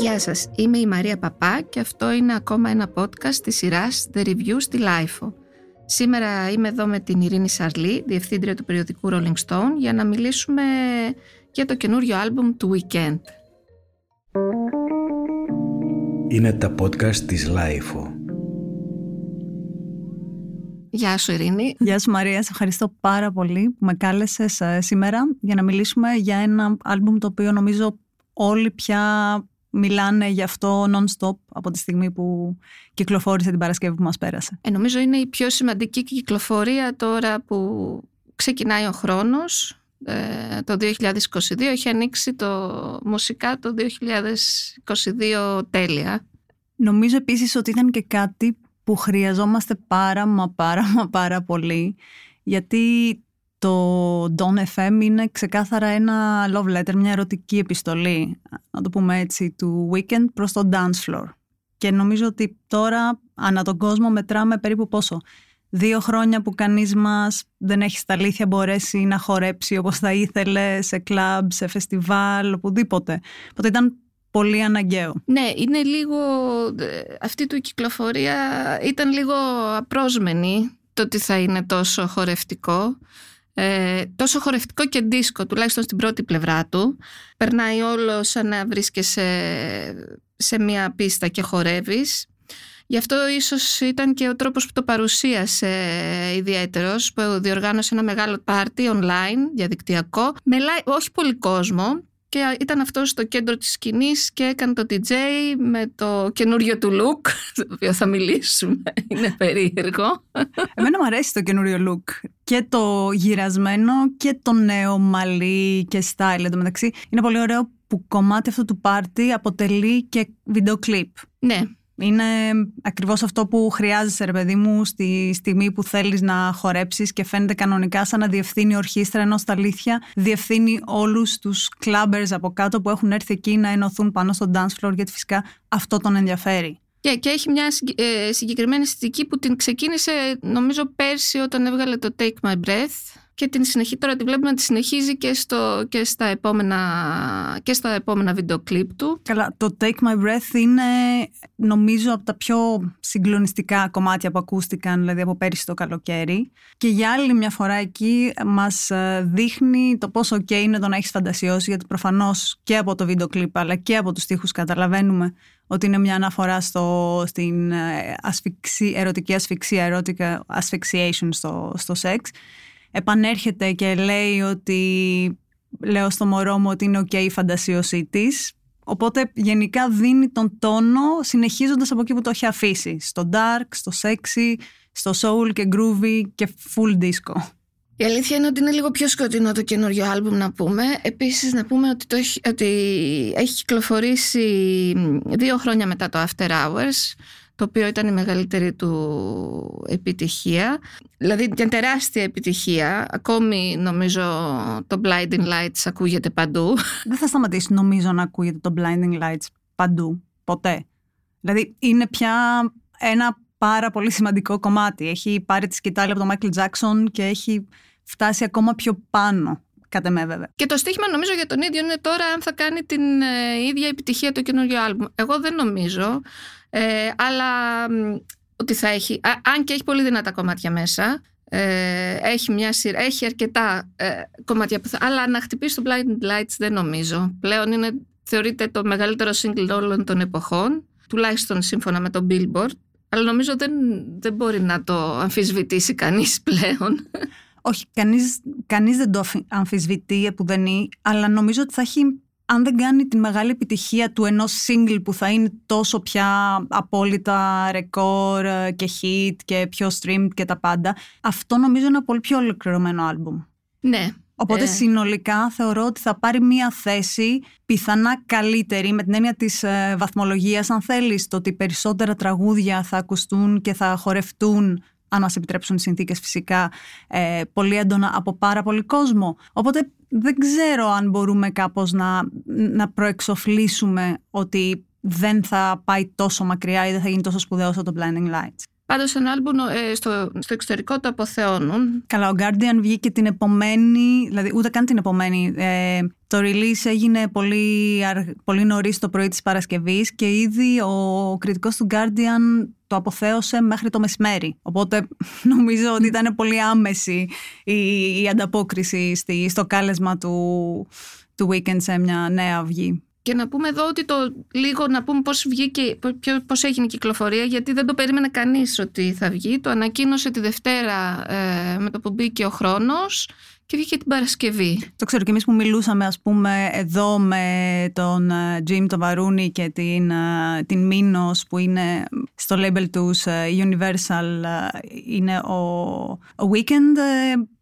Γεια σας, είμαι η Μαρία Παπά και αυτό είναι ακόμα ένα podcast της σειράς The Review στη LIFO. Σήμερα είμαι εδώ με την Ειρήνη Σαρλή, διευθύντρια του περιοδικού Rolling Stone, για να μιλήσουμε για το καινούριο άλμπουμ του Weekend. Είναι τα podcast της LIFO. Γεια σου Ειρήνη. Γεια σου Μαρία, σε ευχαριστώ πάρα πολύ που με κάλεσες ε, σήμερα για να μιλήσουμε για ένα άλμπουμ το οποίο νομίζω όλοι πια μιλάνε γι' αυτό non-stop από τη στιγμή που κυκλοφόρησε την Παρασκευή που μας πέρασε. Ε, νομίζω είναι η πιο σημαντική κυκλοφορία τώρα που ξεκινάει ο χρόνος. Ε, το 2022 έχει ανοίξει το μουσικά το 2022 τέλεια. Νομίζω επίσης ότι ήταν και κάτι που χρειαζόμαστε πάρα μα πάρα μα πάρα πολύ γιατί το Don FM είναι ξεκάθαρα ένα love letter, μια ερωτική επιστολή, να το πούμε έτσι, του weekend προς το dance floor. Και νομίζω ότι τώρα ανά τον κόσμο μετράμε περίπου πόσο. Δύο χρόνια που κανείς μας δεν έχει στα αλήθεια μπορέσει να χορέψει όπως θα ήθελε σε κλαμπ, σε φεστιβάλ, οπουδήποτε. Οπότε ήταν πολύ αναγκαίο. Ναι, είναι λίγο, αυτή του κυκλοφορία ήταν λίγο απρόσμενη το ότι θα είναι τόσο χορευτικό. Ε, τόσο χορευτικό και δίσκο, τουλάχιστον στην πρώτη πλευρά του. Περνάει όλο σαν να βρίσκεσαι σε μια πίστα και χορεύεις. Γι' αυτό ίσως ήταν και ο τρόπος που το παρουσίασε ιδιαίτερος, που διοργάνωσε ένα μεγάλο πάρτι online, διαδικτυακό, με όχι πολύ κόσμο, και ήταν αυτός στο κέντρο της σκηνής και έκανε το DJ με το καινούριο του look, το οποίο θα μιλήσουμε, είναι περίεργο. Εμένα μου αρέσει το καινούριο look και το γυρασμένο και το νέο μαλλί και style εν μεταξύ. Είναι πολύ ωραίο που κομμάτι αυτού του πάρτι αποτελεί και βίντεο κλιπ. Ναι, είναι ακριβώς αυτό που χρειάζεσαι ρε παιδί μου στη στιγμή που θέλεις να χορέψεις και φαίνεται κανονικά σαν να διευθύνει ορχήστρα ενώ στα αλήθεια διευθύνει όλους τους clubbers από κάτω που έχουν έρθει εκεί να ενωθούν πάνω στο dance floor γιατί φυσικά αυτό τον ενδιαφέρει. Και, και έχει μια ε, συγκεκριμένη αισθητική που την ξεκίνησε νομίζω πέρσι όταν έβγαλε το Take My Breath και την συνεχή, τώρα τη βλέπουμε να τη συνεχίζει και, στο, και, στα επόμενα, και στα επόμενα βίντεο κλιπ του. Καλά, το Take My Breath είναι νομίζω από τα πιο συγκλονιστικά κομμάτια που ακούστηκαν δηλαδή από πέρυσι το καλοκαίρι και για άλλη μια φορά εκεί μας ε, δείχνει το πόσο ok είναι το να έχεις φαντασιώσει γιατί προφανώς και από το βίντεο κλιπ αλλά και από τους στίχους καταλαβαίνουμε ότι είναι μια αναφορά στο, στην ε, ασφυξή, ερωτική ασφυξία, ερωτικά asphyxiation στο, στο σεξ επανέρχεται και λέει ότι λέω στο μωρό μου ότι είναι ok η φαντασίωσή τη. Οπότε γενικά δίνει τον τόνο συνεχίζοντας από εκεί που το έχει αφήσει. Στο dark, στο sexy, στο soul και groovy και full disco. Η αλήθεια είναι ότι είναι λίγο πιο σκοτεινό το καινούριο άλμπουμ να πούμε. Επίσης να πούμε ότι, το έχει, ότι έχει κυκλοφορήσει δύο χρόνια μετά το After Hours το οποίο ήταν η μεγαλύτερη του επιτυχία. Δηλαδή μια τεράστια επιτυχία. Ακόμη νομίζω το Blinding Lights ακούγεται παντού. Δεν θα σταματήσει νομίζω να ακούγεται το Blinding Lights παντού. Ποτέ. Δηλαδή είναι πια ένα πάρα πολύ σημαντικό κομμάτι. Έχει πάρει τη σκητάλη από τον Michael Jackson και έχει φτάσει ακόμα πιο πάνω. Κατά με βέβαια. Και το στίχημα νομίζω για τον ίδιο είναι τώρα αν θα κάνει την ε, ίδια επιτυχία το καινούριο άλμπουμ. Εγώ δεν νομίζω. Ε, αλλά ότι θα έχει, αν και έχει πολύ δυνατά κομμάτια μέσα, ε, έχει, μια σειρά, έχει αρκετά ε, κομμάτια που θα, αλλά να χτυπήσει το Blind Lights δεν νομίζω. Πλέον είναι, θεωρείται το μεγαλύτερο single όλων των εποχών, τουλάχιστον σύμφωνα με το Billboard, αλλά νομίζω δεν, δεν μπορεί να το αμφισβητήσει κανείς πλέον. Όχι, κανείς, κανείς δεν το αμφισβητεί που δεν είναι, αλλά νομίζω ότι θα έχει αν δεν κάνει την μεγάλη επιτυχία του ενός single που θα είναι τόσο πια απόλυτα ρεκόρ και hit και πιο streamed και τα πάντα, αυτό νομίζω είναι ένα πολύ πιο ολοκληρωμένο άλμπουμ. Ναι. Οπότε ε. συνολικά θεωρώ ότι θα πάρει μία θέση πιθανά καλύτερη με την έννοια της ε, βαθμολογίας αν θέλεις το ότι περισσότερα τραγούδια θα ακουστούν και θα χορευτούν αν μας επιτρέψουν οι συνθήκες φυσικά ε, πολύ έντονα από πάρα πολύ κόσμο. Οπότε δεν ξέρω αν μπορούμε κάπως να, να προεξοφλήσουμε ότι δεν θα πάει τόσο μακριά ή δεν θα γίνει τόσο σπουδαίο σαν το Blinding Lights. Πάντως ένα άλμπουμ ε, στο, στο εξωτερικό το αποθεώνουν. Καλά, ο Guardian βγήκε την επομένη, δηλαδή ούτε καν την επομένη. Ε, το release έγινε πολύ, πολύ νωρίς το πρωί της Παρασκευής και ήδη ο κριτικός του Guardian το αποθέωσε μέχρι το μεσημέρι. Οπότε νομίζω ότι ήταν πολύ άμεση η, η ανταπόκριση στη, στο κάλεσμα του, του Weekend σε μια νέα αυγή. Και να πούμε εδώ ότι το λίγο να πούμε πώς βγήκε, πώς έγινε η κυκλοφορία γιατί δεν το περίμενε κανείς ότι θα βγει. Το ανακοίνωσε τη Δευτέρα ε, με το που μπήκε ο χρόνος και βγήκε την Παρασκευή. Το ξέρω και εμείς που μιλούσαμε ας πούμε εδώ με τον Jim τον Βαρούνι και την, ε, την Μίνος που είναι στο label τους ε, Universal είναι ο, ο Weekend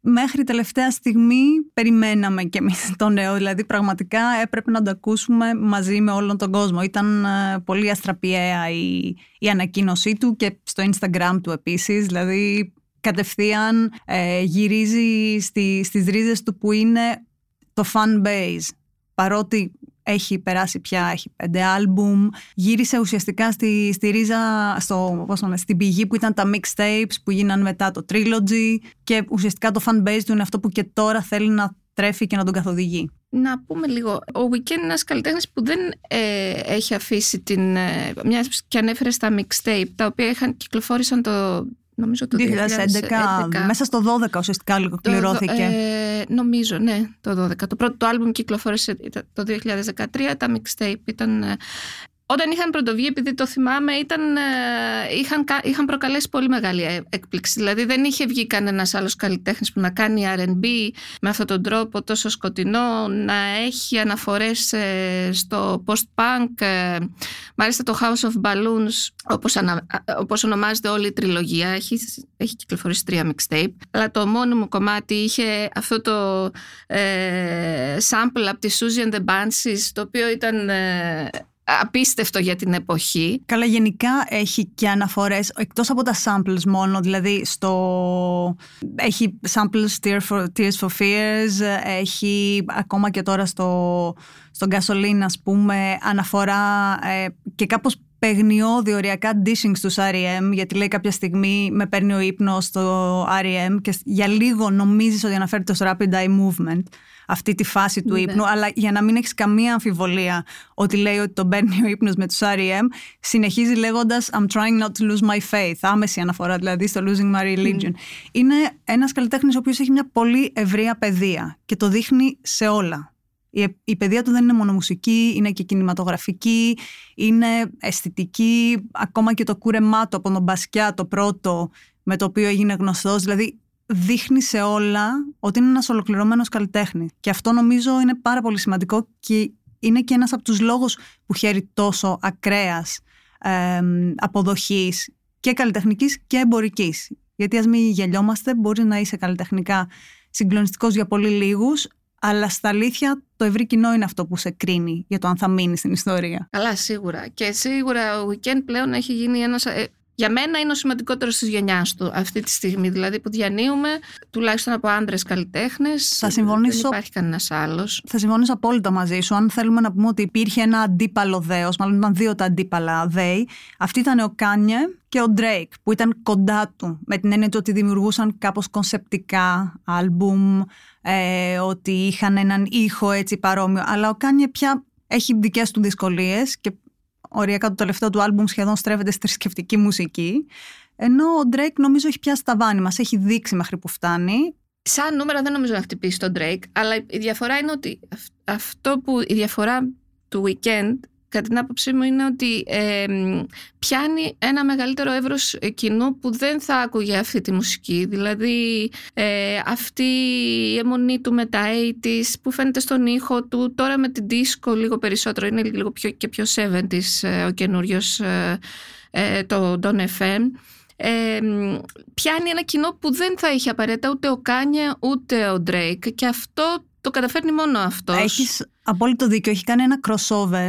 μέχρι τελευταία στιγμή περιμέναμε και εμείς το νέο. Δηλαδή πραγματικά έπρεπε να το ακούσουμε μαζί με όλον τον κόσμο. Ήταν ε, πολύ αστραπιαία η, η ανακοίνωσή του και στο Instagram του επίσης. Δηλαδή κατευθείαν ε, γυρίζει στη, στις ρίζες του που είναι το fan base. Παρότι έχει περάσει πια, έχει πέντε άλμπουμ. Γύρισε ουσιαστικά στη, στη ρίζα, στο, πώς λέμε, στην πηγή που ήταν τα mixtapes που γίναν μετά το trilogy και ουσιαστικά το fan base του είναι αυτό που και τώρα θέλει να τρέφει και να τον καθοδηγεί. Να πούμε λίγο. Ο Weekend είναι ένας καλλιτέχνης που δεν ε, έχει αφήσει την. Ε, μιας και ανέφερες στα mixtape, τα οποία είχαν, κυκλοφόρησαν το νομίζω το 2011, 2011. Μέσα στο 12 ουσιαστικά ολοκληρώθηκε. Ε, νομίζω, ναι, το 12. Το πρώτο το άλμπουμ κυκλοφόρησε το 2013, τα mixtape ήταν ε, όταν είχαν πρωτοβγεί, επειδή το θυμάμαι, ήταν, ε, είχαν, είχαν προκαλέσει πολύ μεγάλη ε, έκπληξη. Δηλαδή δεν είχε βγει κανένας άλλος καλλιτέχνης που να κάνει RB με αυτόν τον τρόπο τόσο σκοτεινό, να έχει αναφορές ε, στο post-punk. Μάλιστα το House of Balloons, όπως, ανα, όπως ονομάζεται όλη η τριλογία, έχει, έχει κυκλοφορήσει τρία mixtape. Αλλά το μόνο μου κομμάτι είχε αυτό το ε, sample από τη Susie and the Banshees, το οποίο ήταν απίστευτο για την εποχή. Καλά, γενικά έχει και αναφορές, εκτός από τα samples μόνο, δηλαδή στο... έχει samples Tears for, Tears for Fears, έχει ακόμα και τώρα στο, στο Gasoline, ας πούμε, αναφορά ε, και κάπως παιγνιώδη οριακά dishing στους R.E.M. γιατί λέει κάποια στιγμή με παίρνει ο ύπνος στο R.E.M. και για λίγο νομίζεις ότι αναφέρεται στο Rapid Eye Movement αυτή τη φάση του ναι. ύπνου, αλλά για να μην έχεις καμία αμφιβολία ότι λέει ότι τον παίρνει ο ύπνος με του REM, συνεχίζει λέγοντας I'm trying not to lose my faith. Άμεση αναφορά δηλαδή στο losing my religion. Mm. Είναι ένας καλλιτέχνης ο οποίος έχει μια πολύ ευρεία παιδεία και το δείχνει σε όλα. Η, η παιδεία του δεν είναι μόνο μουσική, είναι και κινηματογραφική, είναι αισθητική, ακόμα και το κούρεμά του από τον Μπασκιά το πρώτο με το οποίο έγινε γνωστός. Δηλαδή δείχνει σε όλα ότι είναι ένας ολοκληρωμένος καλλιτέχνη. Και αυτό νομίζω είναι πάρα πολύ σημαντικό και είναι και ένας από τους λόγους που χαίρει τόσο ακραίας ε, αποδοχής και καλλιτεχνικής και εμπορικής. Γιατί ας μην γελιόμαστε, μπορεί να είσαι καλλιτεχνικά συγκλονιστικός για πολύ λίγους, αλλά στα αλήθεια το ευρύ κοινό είναι αυτό που σε κρίνει για το αν θα μείνει στην ιστορία. Καλά, σίγουρα. Και σίγουρα ο Weekend πλέον έχει γίνει ένας ε, για μένα είναι ο σημαντικότερος της γενιάς του αυτή τη στιγμή. Δηλαδή που διανύουμε τουλάχιστον από άντρες καλλιτέχνες. Θα συμφωνήσω. Δεν υπάρχει κανένας άλλος. Θα συμφωνήσω απόλυτα μαζί σου. Αν θέλουμε να πούμε ότι υπήρχε ένα αντίπαλο δέος, μάλλον ήταν δύο τα αντίπαλα δέη, αυτή ήταν ο Κάνιε και ο Ντρέικ, που ήταν κοντά του. Με την έννοια ότι δημιουργούσαν κάπως κονσεπτικά άλμπουμ, ε, ότι είχαν έναν ήχο έτσι παρόμοιο. Αλλά ο Κάνιε πια έχει δικές του δυσκολίες και οριακά το τελευταίο του άλμπουμ σχεδόν στρέφεται στη θρησκευτική μουσική. Ενώ ο Drake νομίζω έχει πιάσει τα βάνη μας, έχει δείξει μέχρι που φτάνει. Σαν νούμερα δεν νομίζω να χτυπήσει τον Drake, αλλά η διαφορά είναι ότι αυτό που η διαφορά του Weekend κατά την άποψή μου είναι ότι ε, πιάνει ένα μεγαλύτερο εύρος κοινού που δεν θα άκουγε αυτή τη μουσική. Δηλαδή ε, αυτή η αιμονή του με τα 80's που φαίνεται στον ήχο του, τώρα με την disco λίγο περισσότερο, είναι λίγο πιο, και πιο 70's ε, ο καινούριος ε, το Don FM. Ε, πιάνει ένα κοινό που δεν θα είχε απαραίτητα ούτε ο Κάνια ούτε ο Drake και αυτό το καταφέρνει μόνο αυτός. Έχεις απόλυτο δίκιο. Έχει κάνει ένα crossover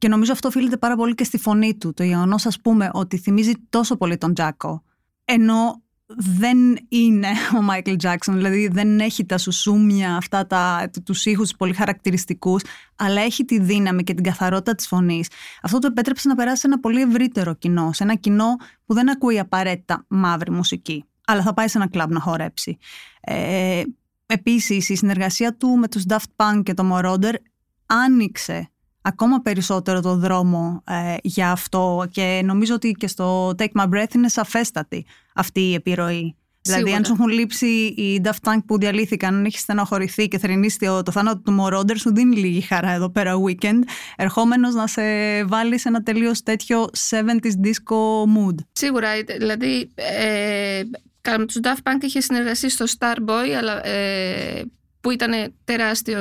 και νομίζω αυτό οφείλεται πάρα πολύ και στη φωνή του. Το γεγονός, ας πούμε, ότι θυμίζει τόσο πολύ τον Τζάκο. Ενώ δεν είναι ο Μάικλ Τζάκσον, δηλαδή δεν έχει τα σουσούμια αυτά, τα, τους ήχους πολύ χαρακτηριστικούς, αλλά έχει τη δύναμη και την καθαρότητα της φωνής. Αυτό το επέτρεψε να περάσει σε ένα πολύ ευρύτερο κοινό, σε ένα κοινό που δεν ακούει απαραίτητα μαύρη μουσική, αλλά θα πάει σε ένα κλαμπ να χορέψει. Ε, επίσης, η συνεργασία του με τους Daft Punk και το Moroder άνοιξε ακόμα περισσότερο το δρόμο ε, για αυτό και νομίζω ότι και στο Take My Breath είναι σαφέστατη αυτή η επιρροή. Δηλαδή, αν σου έχουν λείψει οι Daft Punk που διαλύθηκαν, αν έχεις στενοχωρηθεί και θρυνήσει το, το θάνατο του Moroder, σου δίνει λίγη χαρά εδώ πέρα weekend, ερχόμενος να σε βάλει σε ένα τελείως τέτοιο 70s disco mood. Σίγουρα, δηλαδή. Ε, με τους Daft Punk είχε συνεργαστεί στο Starboy, αλλά ε, που ήταν τεράστιο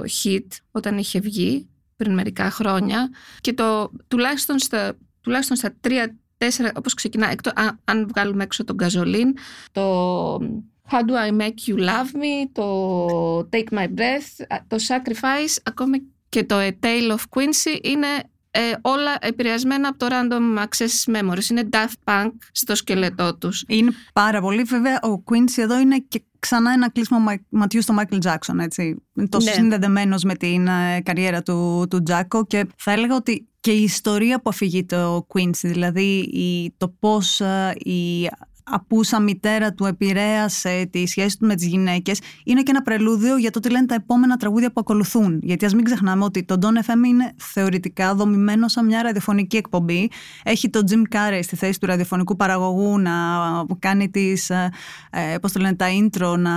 hit όταν είχε βγει πριν μερικά χρόνια και το τουλάχιστον στα, τουλάχιστον στα τρία, τέσσερα, όπως ξεκινά, εκτό, αν, αν βγάλουμε έξω τον Gasoline, το How do I make you love me, το Take my breath, το Sacrifice, ακόμα και το A Tale of Quincy είναι ε, όλα επηρεασμένα από το Random Access Memories. Είναι Daft Punk στο σκελετό τους. Είναι πάρα πολύ. Βέβαια, ο Quincy εδώ είναι και ξανά ένα κλείσμα ματιού στο Michael Jackson, έτσι. Τόσο ναι. συνδεδεμένος με την ε, καριέρα του, του Τζάκο και θα έλεγα ότι και η ιστορία που αφηγείται ο Quincy, δηλαδή η, το πώς ε, η απούσα μητέρα του επηρέασε τη σχέση του με τις γυναίκες είναι και ένα πρελούδιο για το τι λένε τα επόμενα τραγούδια που ακολουθούν. Γιατί ας μην ξεχνάμε ότι το Don FM είναι θεωρητικά δομημένο σαν μια ραδιοφωνική εκπομπή. Έχει τον Jim Carrey στη θέση του ραδιοφωνικού παραγωγού να κάνει τις, ε, ε πώς το λένε, τα intro, να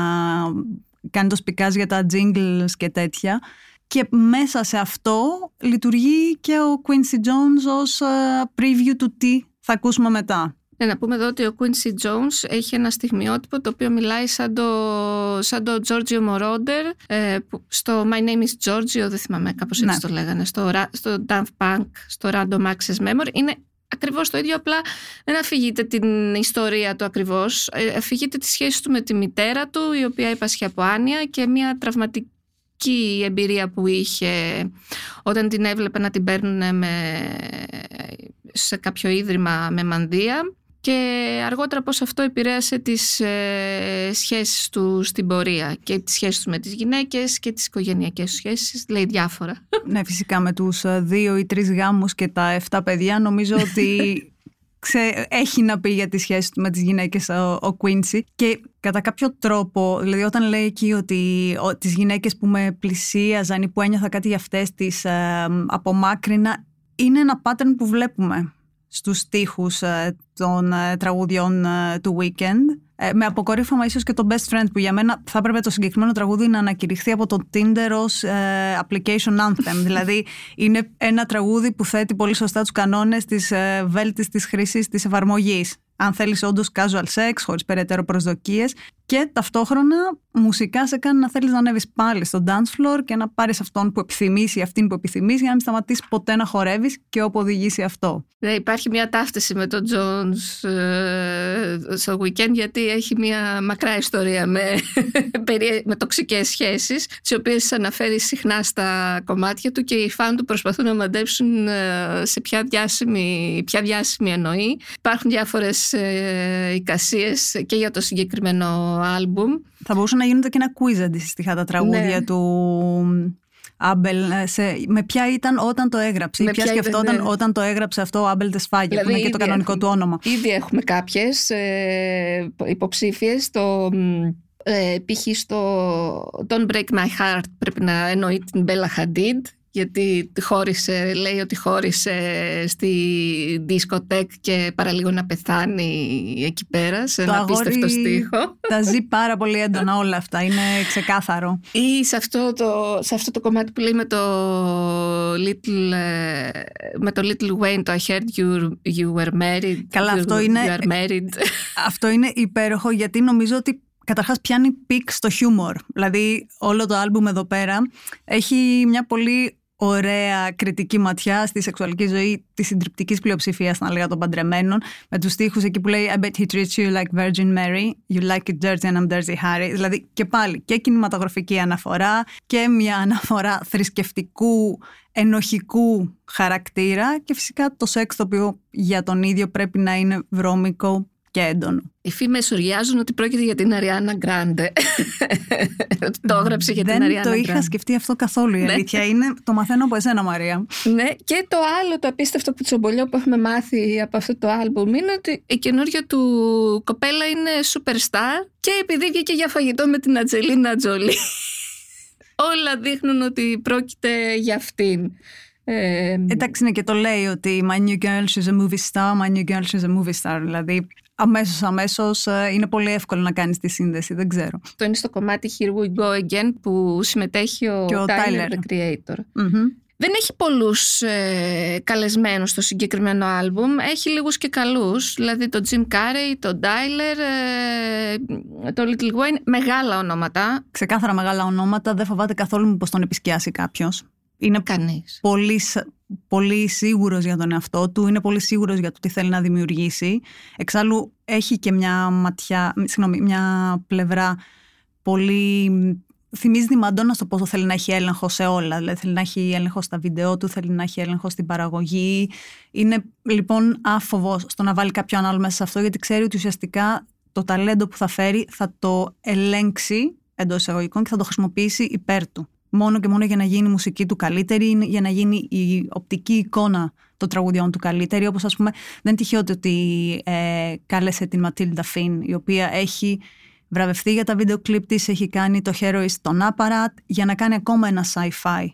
κάνει το σπικάζ για τα jingles και τέτοια. Και μέσα σε αυτό λειτουργεί και ο Quincy Jones ως ε, preview του τι θα ακούσουμε μετά. Ναι, να πούμε εδώ ότι ο Quincy Jones έχει ένα στιγμιότυπο το οποίο μιλάει σαν το, σαν το Giorgio Moroder ε, στο My Name is Giorgio, δεν θυμάμαι κάπως έτσι ναι. το λέγανε, στο, στο Daft Punk, στο Random Access Memory. Είναι ακριβώς το ίδιο, απλά δεν αφηγείται την ιστορία του ακριβώς. Ε, αφηγείται τη σχέση του με τη μητέρα του, η οποία έπασχε από άνοια και μια τραυματική εμπειρία που είχε όταν την έβλεπε να την παίρνουν με, σε κάποιο ίδρυμα με μανδύα και αργότερα πώς αυτό επηρέασε τις ε, σχέσεις του στην πορεία και τις σχέσεις του με τις γυναίκες και τις οικογενειακές σχέσεις, λέει διάφορα. Ναι, φυσικά με τους ε, δύο ή τρεις γάμους και τα εφτά παιδιά νομίζω ότι ξε, έχει να πει για τις σχέσεις του με τις γυναίκες ο, ο Quincy και κατά κάποιο τρόπο, δηλαδή όταν λέει εκεί ότι ο, τις γυναίκες που με πλησίαζαν ή που ένιωθα κάτι για αυτές τις ε, απομάκρυνα είναι ένα pattern που βλέπουμε στους στίχους ε, των ε, τραγουδιών ε, του Weekend. Με αποκορύφωμα ίσως και το Best Friend που για μένα θα έπρεπε το συγκεκριμένο τραγούδι να ανακηρυχθεί από το Tinder ως application anthem. δηλαδή είναι ένα τραγούδι που θέτει πολύ σωστά τους κανόνες της βέλτιστης χρήσης της εφαρμογής αν θέλεις όντως casual sex, χωρίς περαιτέρω προσδοκίες. Και ταυτόχρονα μουσικά σε κάνει να θέλεις να ανέβεις πάλι στο dance floor και να πάρεις αυτόν που επιθυμείς ή αυτήν που επιθυμείς για να μην σταματήσεις ποτέ να χορεύεις και όπου οδηγήσει αυτό. Ναι, υπάρχει μια ταύτιση με τον Jones ε, στο weekend γιατί έχει μια μακρά ιστορία με, με τοξικές σχέσεις τις οποίες αναφέρει συχνά στα κομμάτια του και οι φαν του προσπαθούν να μαντέψουν ε, σε ποια διάσημη, ποια διάσημη εννοεί. Υπάρχουν διάφορες ε, εικασίες και για το συγκεκριμένο άλμπουμ. Θα μπορούσαν να γίνονται και ένα quiz αντίστοιχα τα τραγούδια ναι. του Άμπελ, ε, σε, με ποια ήταν όταν το έγραψε, με ποια, ποια σκεφτόταν ναι. όταν το έγραψε αυτό ο Άμπελ Τεσφάγη, δηλαδή, που είναι και το κανονικό του όνομα. Ήδη έχουμε κάποιες ε, υποψήφιες, το... Ε, π.χ. στο Don't Break My Heart πρέπει να εννοεί την Bella Hadid γιατί χώρισε, λέει ότι χώρισε στη δισκοτέκ και παραλίγο να πεθάνει εκεί πέρα σε το ένα απίστευτο στίχο. Τα ζει πάρα πολύ έντονα όλα αυτά, είναι ξεκάθαρο. Ή σε αυτό το, σε αυτό το κομμάτι που λέει με το Lil, ε, με το Lil Wayne, το I heard you, you were married. Καλά, αυτό, you, είναι, you are married. αυτό είναι υπέροχο γιατί νομίζω ότι καταρχάς πιάνει peak στο χιούμορ. Δηλαδή όλο το άλμπουμ εδώ πέρα έχει μια πολύ ωραία κριτική ματιά στη σεξουαλική ζωή της συντριπτικής πλειοψηφίας, θα έλεγα των παντρεμένων, με τους στίχους εκεί που λέει I bet he treats you like Virgin Mary, you like it dirty and I'm dirty Harry. Δηλαδή και πάλι και κινηματογραφική αναφορά και μια αναφορά θρησκευτικού, ενοχικού χαρακτήρα και φυσικά το σεξ το οποίο για τον ίδιο πρέπει να είναι βρώμικο και έντονο. Οι φήμες οριάζουν ότι πρόκειται για την Αριάννα Γκράντε. το έγραψε για Δεν την Αριάννα το είχα Γκράντε. σκεφτεί αυτό καθόλου η Ναι. αλήθεια είναι. Το μαθαίνω από εσένα Μαρία. Ναι, και το άλλο το απίστευτο κουτσομπολιό που έχουμε μάθει από αυτό το άλμπουμ είναι ότι η καινούργια του κοπέλα είναι superstar και επειδή βγήκε για φαγητό με την Ατζελίνα Τζολί. Όλα δείχνουν ότι πρόκειται για αυτήν. Ε, Εντάξει, ναι, και το λέει ότι My new girl, she's a movie star, my new girl, she's a movie star. Δηλαδή, αμέσως, αμέσως ε, είναι πολύ εύκολο να κάνεις τη σύνδεση, δεν ξέρω. αυτό είναι στο κομμάτι Here We Go Again που συμμετέχει ο, Και ο Tyler, Tyler. the Creator. Μμμ. Δεν έχει πολλούς ε, καλεσμένους στο συγκεκριμένο άλμπουμ. Έχει λίγους και καλούς. Δηλαδή τον Jim Carrey, τον Tyler, ε, τον Little Wayne. Μεγάλα ονόματα. Ξεκάθαρα μεγάλα ονόματα, δεν φοβάται καθόλου πως τον επισκιάσει κάποιος. Είναι Κανείς. πολύ, σ- πολύ σίγουρος για τον εαυτό του, είναι πολύ σίγουρος για το τι θέλει να δημιουργήσει. Εξάλλου έχει και μια ματιά, συγγνώμη, μια πλευρά πολύ... Θυμίζει τη Μαντόνα στο πόσο θέλει να έχει έλεγχο σε όλα. Δηλαδή θέλει να έχει έλεγχο στα βίντεο του, θέλει να έχει έλεγχο στην παραγωγή. Είναι λοιπόν άφοβο στο να βάλει κάποιον άλλο μέσα σε αυτό, γιατί ξέρει ότι ουσιαστικά το ταλέντο που θα φέρει θα το ελέγξει εντός εισαγωγικών και θα το χρησιμοποιήσει υπέρ του. Μόνο και μόνο για να γίνει η μουσική του καλύτερη, είναι για να γίνει η οπτική εικόνα των τραγουδιών του καλύτερη. Όπως, ας πούμε, δεν τυχαίο το ότι ε, κάλεσε την Ματίλντα Φιν, η οποία έχει βραβευτεί για τα βίντεο κλιπ της, έχει κάνει το Heroist στον Apparat για να κάνει ακόμα ένα sci-fi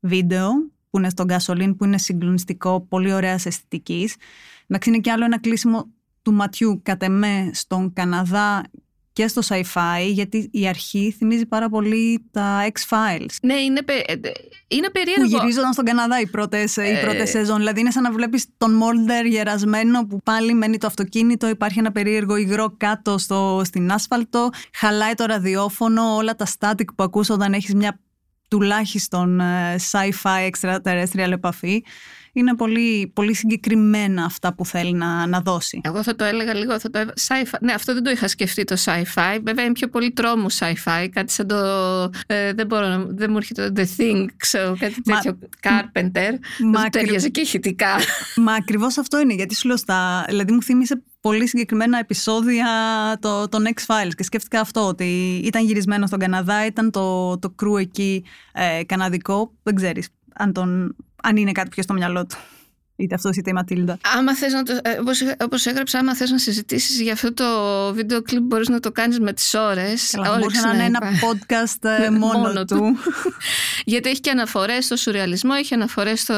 βίντεο που είναι στον Gasoline, που είναι συγκλονιστικό, πολύ ωραία αισθητικής. Εντάξει, είναι και άλλο ένα κλείσιμο του ματιού κατ' εμέ στον Καναδά και στο sci-fi, γιατί η αρχή θυμίζει πάρα πολύ τα X-Files. Ναι, είναι, πε- ε, είναι Που περίεργο. γυρίζονταν στον Καναδά οι πρώτες οι Ε. πρώτες σεζόν. Δηλαδή είναι σαν να βλέπεις τον Μόλτερ γερασμένο που πάλι μένει το αυτοκίνητο, υπάρχει ένα περίεργο υγρό κάτω στο, στην άσφαλτο, χαλάει το ραδιόφωνο, όλα τα static που ακούς όταν έχεις μια τουλάχιστον ε, sci-fi extraterrestrial επαφή. Είναι πολύ, πολύ συγκεκριμένα αυτά που θέλει να, να δώσει. Εγώ θα το έλεγα λίγο. Θα το... έβα- Sci-fi. Ναι, αυτό δεν το είχα σκεφτεί το sci-fi. Βέβαια είναι πιο πολύ τρόμου sci-fi. Κάτι σαν το. ε, δεν, μπορώ, να- δεν μου έρχεται το The Thing, ξέρω, κάτι Μα- τέτοιο. Carpenter. Μα Μα ταιριάζει και ηχητικά. Μα ακριβώς αυτό είναι, γιατί σου λέω στα. Δηλαδή, μου θύμισε πολύ συγκεκριμένα επεισόδια το, των X-Files και σκέφτηκα αυτό, ότι ήταν γυρισμένο στον Καναδά, ήταν το, το crew εκεί ε, καναδικό. Δεν ξέρεις αν, τον, αν είναι κάτι πιο στο μυαλό του. Είτε αυτός είτε η Ματίλντα. Άμα θες να το, ε, όπως, όπως έγραψα, άμα θες να συζητήσεις για αυτό το βίντεο κλιπ μπορείς να το κάνεις με τις ώρες. Καλά, θα Όρεξη μπορούσε να είναι ένα υπάρχει. podcast ε, Ναι, μόνο, μόνο του. του. Γιατί έχει και αναφορές στο σουρεαλισμό, έχει αναφορές στο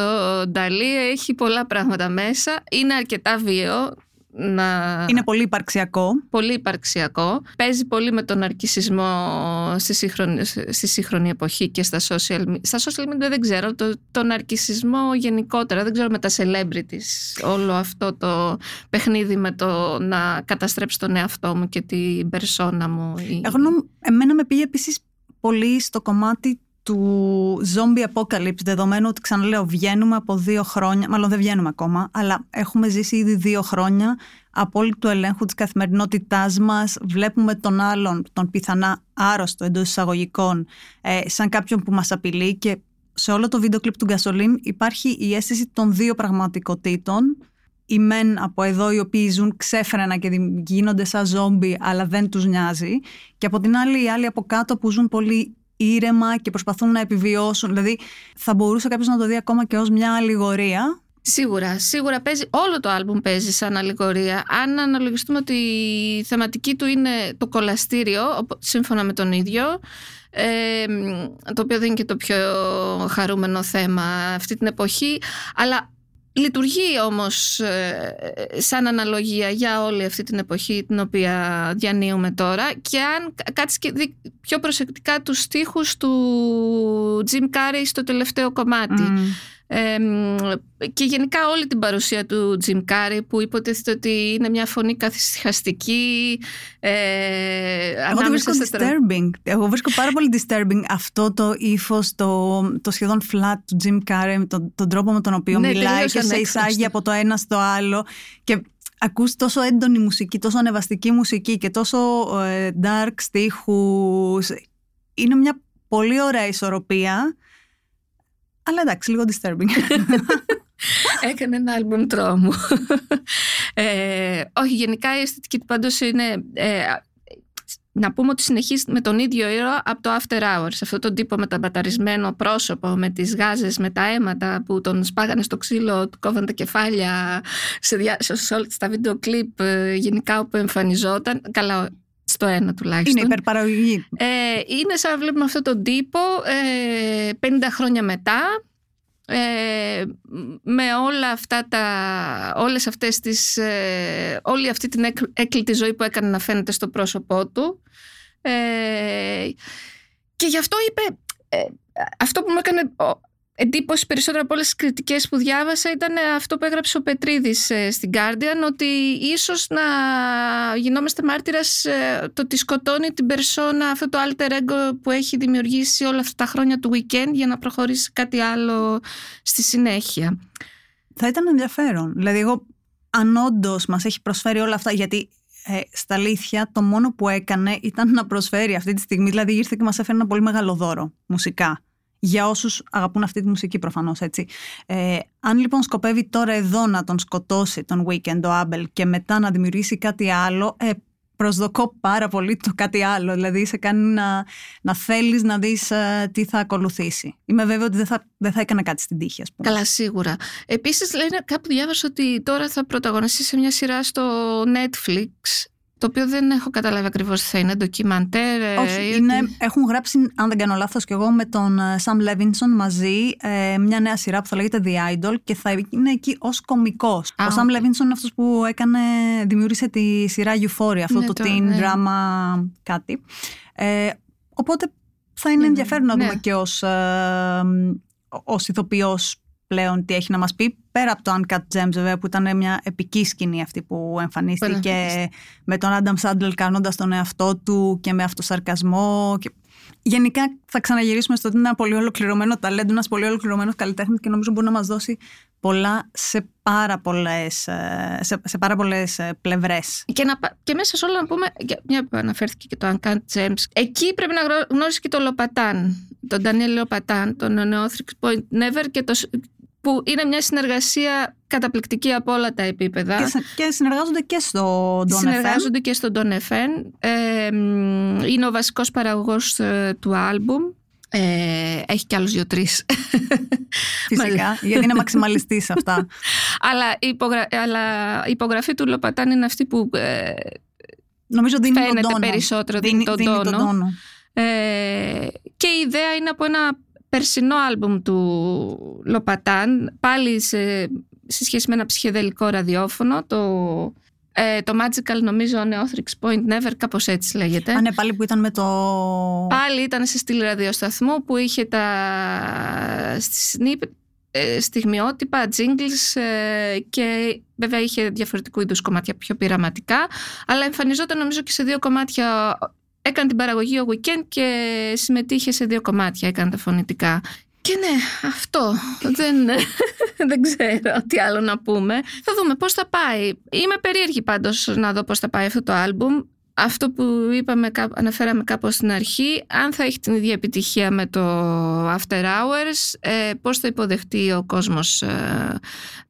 Νταλή, έχει πολλά πράγματα μέσα. Είναι αρκετά βίαιο. Να... Είναι πολύ υπαρξιακό. πολύ υπαρξιακό. Παίζει πολύ με τον αρκισισμό στη σύγχρονη, στη σύγχρονη εποχή και στα social media. Στα social media δεν ξέρω, το, τον αρκισισμό γενικότερα, δεν ξέρω με τα celebrities. Όλο αυτό το παιχνίδι με το να καταστρέψει τον εαυτό μου και την περσόνα μου. ή- Εγώ νομ- εμένα με πήγε επίσης πολύ στο κομμάτι του zombie apocalypse, δεδομένου ότι ξαναλέω βγαίνουμε από δύο χρόνια, μάλλον δεν βγαίνουμε ακόμα, αλλά έχουμε ζήσει ήδη δύο χρόνια απόλυτου ελέγχου της καθημερινότητάς μας, βλέπουμε τον άλλον, τον πιθανά άρρωστο εντός εισαγωγικών, ε, σαν κάποιον που μας απειλεί και σε όλο το βίντεο κλιπ του Gasoline υπάρχει η αίσθηση των δύο πραγματικότητων οι μεν από εδώ οι οποίοι ζουν ξέφρενα και δι- γίνονται σαν ζόμπι αλλά δεν τους νοιάζει. Και από την άλλη οι άλλοι από κάτω που ζουν πολύ ήρεμα και προσπαθούν να επιβιώσουν δηλαδή θα μπορούσε κάποιος να το δει ακόμα και ως μια αλληγορία Σίγουρα, σίγουρα παίζει, όλο το άλμπουμ παίζει σαν αλληγορία. Αν αναλογιστούμε ότι η θεματική του είναι το κολαστήριο, οπο- σύμφωνα με τον ίδιο, ε, το οποίο δεν είναι και το πιο χαρούμενο θέμα αυτή την εποχή, αλλά λειτουργεί όμως ε, σαν αναλογία για όλη αυτή την εποχή την οποία διανύουμε τώρα και αν κάτσεις και δει πιο προσεκτικά τους στίχους του Jim Carrey στο τελευταίο κομμάτι. Μμ. Ε, και γενικά όλη την παρουσία του Jim Carrey που υποτίθεται ότι είναι μια φωνή καθυσυχαστική ε, Εγώ το ανάμεσα βρίσκω στα τρα- disturbing. Εγώ βρίσκω πάρα πολύ disturbing αυτό το ύφος, το, το σχεδόν flat του Jim Carrey, με τον, τον τρόπο με τον οποίο Ναι, μιλάει τελείως και σε ανέκφραστο. εισάγει από το ένα στο άλλο. Και ακούς τόσο έντονη μουσική, τόσο ανεβαστική μουσική και τόσο ε, dark στίχους. Είναι μια πολύ ωραία ισορροπία. Αλλά εντάξει, λίγο disturbing. Έκανε ένα άλμπουμ τρόμου. Ε, όχι, γενικά η αισθητική του πάντως είναι... Ε, να πούμε ότι συνεχίζει με τον ίδιο ήρωα από το After Hours. Αυτό τον τύπο με τα μπαταρισμένο πρόσωπο, με τις γάζες, με τα αίματα που τον σπάγανε στο ξύλο, του κόβαν τα κεφάλια σε, διά, σε όλα τα βίντεο κλιπ ε, γενικά όπου εμφανιζόταν. Καλά, στο ένα τουλάχιστον. Είναι υπερπαραγωγή. Ε, είναι σαν να βλέπουμε αυτόν τον τύπο ε, 50 χρόνια μετά ε, με όλα αυτά τα, όλες αυτές τις, ε, όλη αυτή την έκλειτη ζωή που έκανε να φαίνεται στο πρόσωπό του ε, και γι' αυτό είπε ε, αυτό που μου έκανε εντύπωση περισσότερο από όλες τις κριτικές που διάβασα ήταν αυτό που έγραψε ο Πετρίδης ε, στην Guardian ότι ίσως να γινόμαστε μάρτυρας ε, το ότι σκοτώνει την περσόνα αυτό το alter ego που έχει δημιουργήσει όλα αυτά τα χρόνια του weekend για να προχωρήσει κάτι άλλο στη συνέχεια. Θα ήταν ενδιαφέρον. Δηλαδή εγώ αν όντως μας έχει προσφέρει όλα αυτά γιατί ε, στα αλήθεια το μόνο που έκανε ήταν να προσφέρει αυτή τη στιγμή δηλαδή ήρθε και μας έφερε ένα πολύ μεγάλο δώρο μουσικά για όσους αγαπούν αυτή τη μουσική προφανώς έτσι. Ε, αν λοιπόν σκοπεύει τώρα εδώ να τον σκοτώσει τον Weekend ο Άμπελ και μετά να δημιουργήσει κάτι άλλο, ε, προσδοκώ πάρα πολύ το κάτι άλλο. Δηλαδή σε κάνει να, να θέλεις να δεις ε, τι θα ακολουθήσει. Είμαι βέβαιη ότι δεν θα, δεν θα έκανε κάτι στην τύχη ας πούμε. Καλά σίγουρα. Επίσης λένε κάπου διάβασα ότι τώρα θα πρωταγωνιστεί σε μια σειρά στο Netflix το οποίο δεν έχω καταλάβει ακριβώς τι θα είναι, ντοκιμαντέρ. Ε, Όχι, είναι, έχουν γράψει, αν δεν κάνω λάθος, και εγώ με τον Σαμ Λέβινσον μαζί ε, μια νέα σειρά που θα λέγεται The Idol και θα είναι εκεί ως κωμικός. Ο Σαμ Λέβινσον είναι αυτός που έκανε, δημιούργησε τη σειρά Euphoria, αυτό ναι, το, το teen ναι. drama κάτι. Ε, οπότε θα είναι ναι, ενδιαφέρον να δούμε και ως, ε, ως ηθοποιός πλέον τι έχει να μας πει πέρα από το Uncut Gems βέβαια που ήταν μια επική σκηνή αυτή που εμφανίστηκε με τον Άνταμ Σάντλ κάνοντας τον εαυτό του και με αυτοσαρκασμό και... Γενικά θα ξαναγυρίσουμε στο ότι είναι ένα πολύ ολοκληρωμένο ταλέντο, ένας πολύ ολοκληρωμένος καλλιτέχνης και νομίζω μπορεί να μας δώσει πολλά σε πάρα πολλές ε, σε, σε πάρα πολλές ε, πλευρές. Και, να, και μέσα σε όλα να πούμε, μια που αναφέρθηκε και το Uncut Gems, εκεί πρέπει να γνώρισει και το Λοπατάν, τον Ντανιέλ Λοπατάν, τον Neothrix Point Never και το, που είναι μια συνεργασία καταπληκτική από όλα τα επίπεδα. Και, και συνεργάζονται και στο Don Συνεργάζονται και στο Don FM. Ε, είναι ο βασικός παραγωγός ε, του άλμπουμ. Ε, έχει κι άλλους δύο-τρεις. Φυσικά, γιατί είναι μαξιμαλιστής αυτά. αλλά, η αλλά η υπογραφή του Λοπατάν είναι αυτή που ε, Νομίζω δίνει φαίνεται τον τόνο. περισσότερο δίνει, τον, δίνει τόνο. τον τόνο. Ε, και η ιδέα είναι από ένα περσινό άλμπουμ του Λοπατάν, πάλι σε, σε σχέση με ένα ψυχεδελικό ραδιόφωνο, το, ε, το Magical νομίζω Neothrix Point Never, κάπως έτσι λέγεται. Α, ναι, πάλι που ήταν με το... Πάλι ήταν σε στήλη ραδιοσταθμού που είχε τα ε, στιγμιότυπα, jingles ε, και βέβαια είχε διαφορετικού είδους κομμάτια πιο πειραματικά αλλά εμφανιζόταν νομίζω και σε δύο κομμάτια έκανε την παραγωγή ο Weekend και συμμετείχε σε δύο κομμάτια, έκανε τα φωνητικά. Και ναι, αυτό. δεν, δεν ξέρω τι άλλο να πούμε. Θα δούμε πώς θα πάει. Είμαι περίεργη πάντως να δω πώς θα πάει αυτό το άλμπουμ. Αυτό που είπαμε, αναφέραμε κάπως στην αρχή, αν θα έχει την ίδια επιτυχία με το After Hours, ε, πώς θα υποδεχτεί ο κόσμος ε,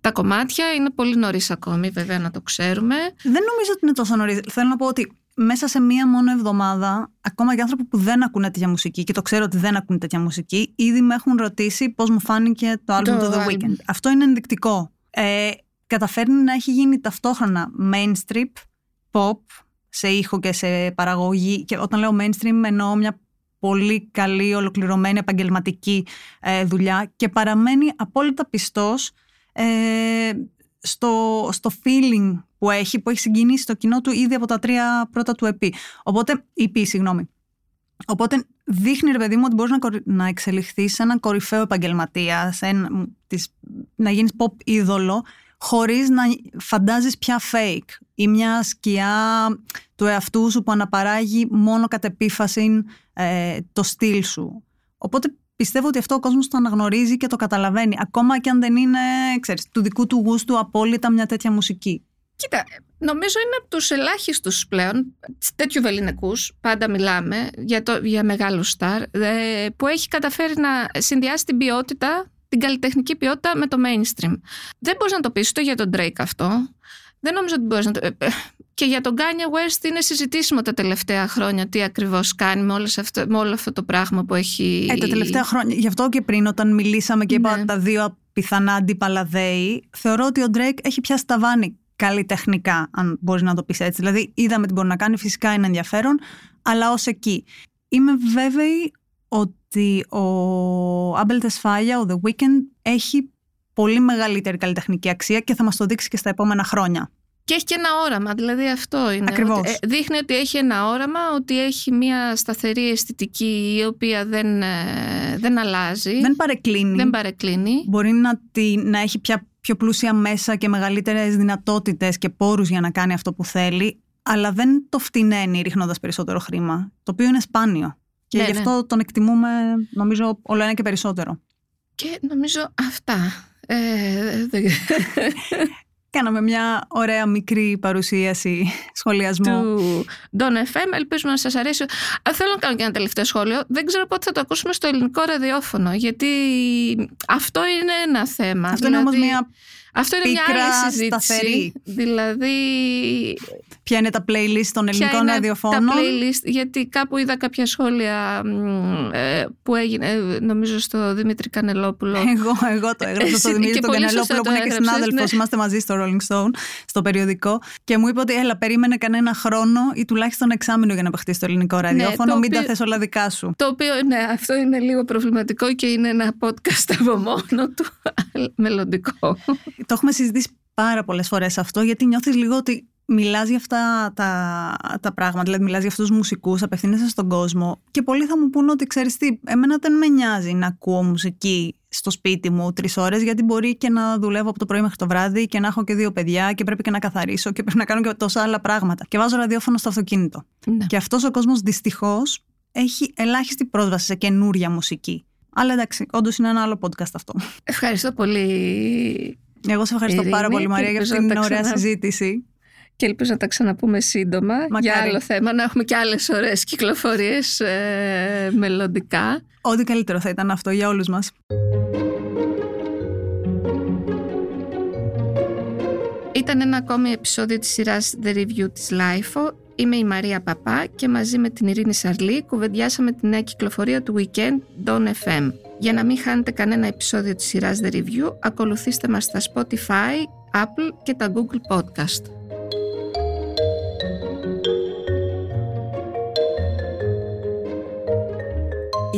τα κομμάτια. Είναι πολύ νωρίς ακόμη βέβαια να το ξέρουμε. Δεν νομίζω ότι είναι τόσο νωρίς. Θέλω να πω ότι μέσα σε μία μόνο εβδομάδα, ακόμα και άνθρωποι που δεν ακούνε τέτοια μουσική και το ξέρω ότι δεν ακούνε τέτοια μουσική, ήδη με έχουν ρωτήσει πώς μου φάνηκε το album του The Weeknd. Αυτό είναι ενδεικτικό. Ε, καταφέρνει να έχει γίνει ταυτόχρονα mainstream, pop, σε ήχο και σε παραγωγή. Και όταν λέω mainstream εννοώ μια πολύ καλή, ολοκληρωμένη, επαγγελματική ε, δουλειά και παραμένει απόλυτα πιστός ε, στο, στο feeling που έχει, που έχει συγκινήσει το κοινό του ήδη από τα τρία πρώτα του EP. Οπότε, EP, συγγνώμη. Οπότε δείχνει ρε παιδί μου ότι μπορείς να, να εξελιχθείς σε έναν κορυφαίο επαγγελματία, σε ένα, της, να γίνεις pop είδωλο, χωρίς να φαντάζεις πια fake ή μια σκιά του εαυτού σου που αναπαράγει μόνο κατ' επίφαση ε, το στυλ σου. Οπότε πιστεύω ότι αυτό ο κόσμος το αναγνωρίζει και το καταλαβαίνει, ακόμα και αν δεν είναι, ξέρεις, του δικού του γούστου απόλυτα μια τέτοια μουσική. Κοίτα, νομίζω είναι από τους ελάχιστους πλέον, τέτοιου βεληνικούς, πάντα μιλάμε για, το, για μεγάλο στάρ, ε, που έχει καταφέρει να συνδυάσει την ποιότητα, την καλλιτεχνική ποιότητα με το mainstream. Δεν μπορείς να το πεις το για τον Drake αυτό. δεν νομίζω ότι μπορείς να το. Ε, και για τον Kanye West είναι συζητήσιμο τα τελευταία χρόνια τι ακριβώς κάνει με, όλες αυτό, με όλο αυτό το πράγμα που έχει. Ε, τα τελευταία χρόνια. Γι' αυτό και πριν, όταν μιλήσαμε και είπα Ναι. τα δύο πιθανά αντίπαλα δέη, θεωρώ ότι ο Drake έχει πιάσει τα βάνη καλλιτεχνικά, αν μπορείς να το πεις έτσι. Δηλαδή, είδαμε τι μπορεί να κάνει, φυσικά είναι ενδιαφέρον, αλλά ως εκεί. Είμαι βέβαιη ότι ο Άμπελ Τεσφάλια, ο The Weeknd, έχει πολύ μεγαλύτερη καλλιτεχνική αξία και θα μας το δείξει και στα επόμενα χρόνια. Και έχει και ένα όραμα, δηλαδή αυτό είναι. Ακριβώς. Ότι, ε, δείχνει ότι έχει ένα όραμα, ότι έχει μια σταθερή αισθητική η οποία δεν, ε, δεν αλλάζει, Δεν παρεκκλίνει. δεν παρεκκλίνει. Μπορεί να, τη, να έχει πια πιο πλούσια μέσα και μεγαλύτερες δυνατότητες και πόρους για να κάνει αυτό που θέλει, αλλά δεν το φτηνένει ρίχνοντας περισσότερο χρήμα, το οποίο είναι σπάνιο. Και Ναι, γι' ναι. αυτό τον εκτιμούμε, νομίζω, όλο ένα και περισσότερο. Και νομίζω αυτά. Ε, δεν- Κάναμε μια ωραία μικρή παρουσίαση σχολιασμού. του Don FM. Ελπίζουμε να σας αρέσει. Α, θέλω να κάνω και ένα τελευταίο σχόλιο. Δεν ξέρω πότε θα το ακούσουμε στο ελληνικό ραδιόφωνο, γιατί αυτό είναι ένα θέμα. Αυτό είναι όμως Δηλαδή, μια... Αυτό είναι μια πίκρα άλλη συζήτηση. σταθερή. Δηλαδή, Ποια είναι τα playlist των ποια ελληνικών είναι ραδιοφώνων; τα playlist, γιατί κάπου είδα κάποια σχόλια μ, ε, που έγινε, ε, νομίζω στο Δημήτρη Κανελόπουλο. Εγώ, εγώ το έγραψα στο Εσύ- Δημήτρη και τον πολύ Κανελόπουλο σωστά που το είναι και έγραψες, συνάδελφος. ναι. Είμαστε μαζί στο Rolling Stone, στο περιοδικό. Και μου είπε ότι έλα, περίμενε κανένα χρόνο ή τουλάχιστον εξάμεινο για να παιχτείς στο ελληνικό ραδιόφωνο. Ναι, το Μην τα οποίο- θες όλα δικά σου. Το οποίο, ναι, αυτό είναι λίγο προβληματικό και είναι ένα podcast από μόνο του, μελλοντικό. Το έχουμε συζητήσει πάρα πολλές φορές αυτό, γιατί νιώθεις λίγο ότι μιλάς για αυτά τα, τα πράγματα, δηλαδή μιλάς για αυτούς τους μουσικούς, απευθύνεσαι στον κόσμο. Και πολλοί θα μου πούνε ότι ξέρεις τι, εμένα δεν με νοιάζει να ακούω μουσική στο σπίτι μου τρεις ώρες, γιατί μπορεί και να δουλεύω από το πρωί μέχρι το βράδυ και να έχω και δύο παιδιά και πρέπει και να καθαρίσω και πρέπει να κάνω και τόσα άλλα πράγματα. Και βάζω ραδιόφωνο στο αυτοκίνητο. Ναι. Και αυτός ο κόσμος δυστυχώς έχει ελάχιστη πρόσβαση σε καινούρια μουσική. Αλλά εντάξει, όντως είναι ένα άλλο podcast αυτό. Ευχαριστώ πολύ Εγώ σε ευχαριστώ Ειρήνη, πάρα πολύ, και Μαρία, για ελπίζω αυτήν να την τα ωραία ξανα- συζήτηση. Και ελπίζω να τα ξαναπούμε σύντομα Μακάρι. για άλλο θέμα, να έχουμε και άλλες ωραίες κυκλοφορίες ε, μελλοντικά. Ό,τι καλύτερο θα ήταν αυτό για όλους μας. Ήταν ένα ακόμη επεισόδιο της σειράς The Review της LIFO. Είμαι η Μαρία Παπά και μαζί με την Ειρήνη Σαρλή κουβεντιάσαμε τη νέα κυκλοφορία του Weekend Don FM. Για να μην χάνετε κανένα επεισόδιο της σειράς The Review, ακολουθήστε μας στα Spotify, Apple και τα Google Podcast.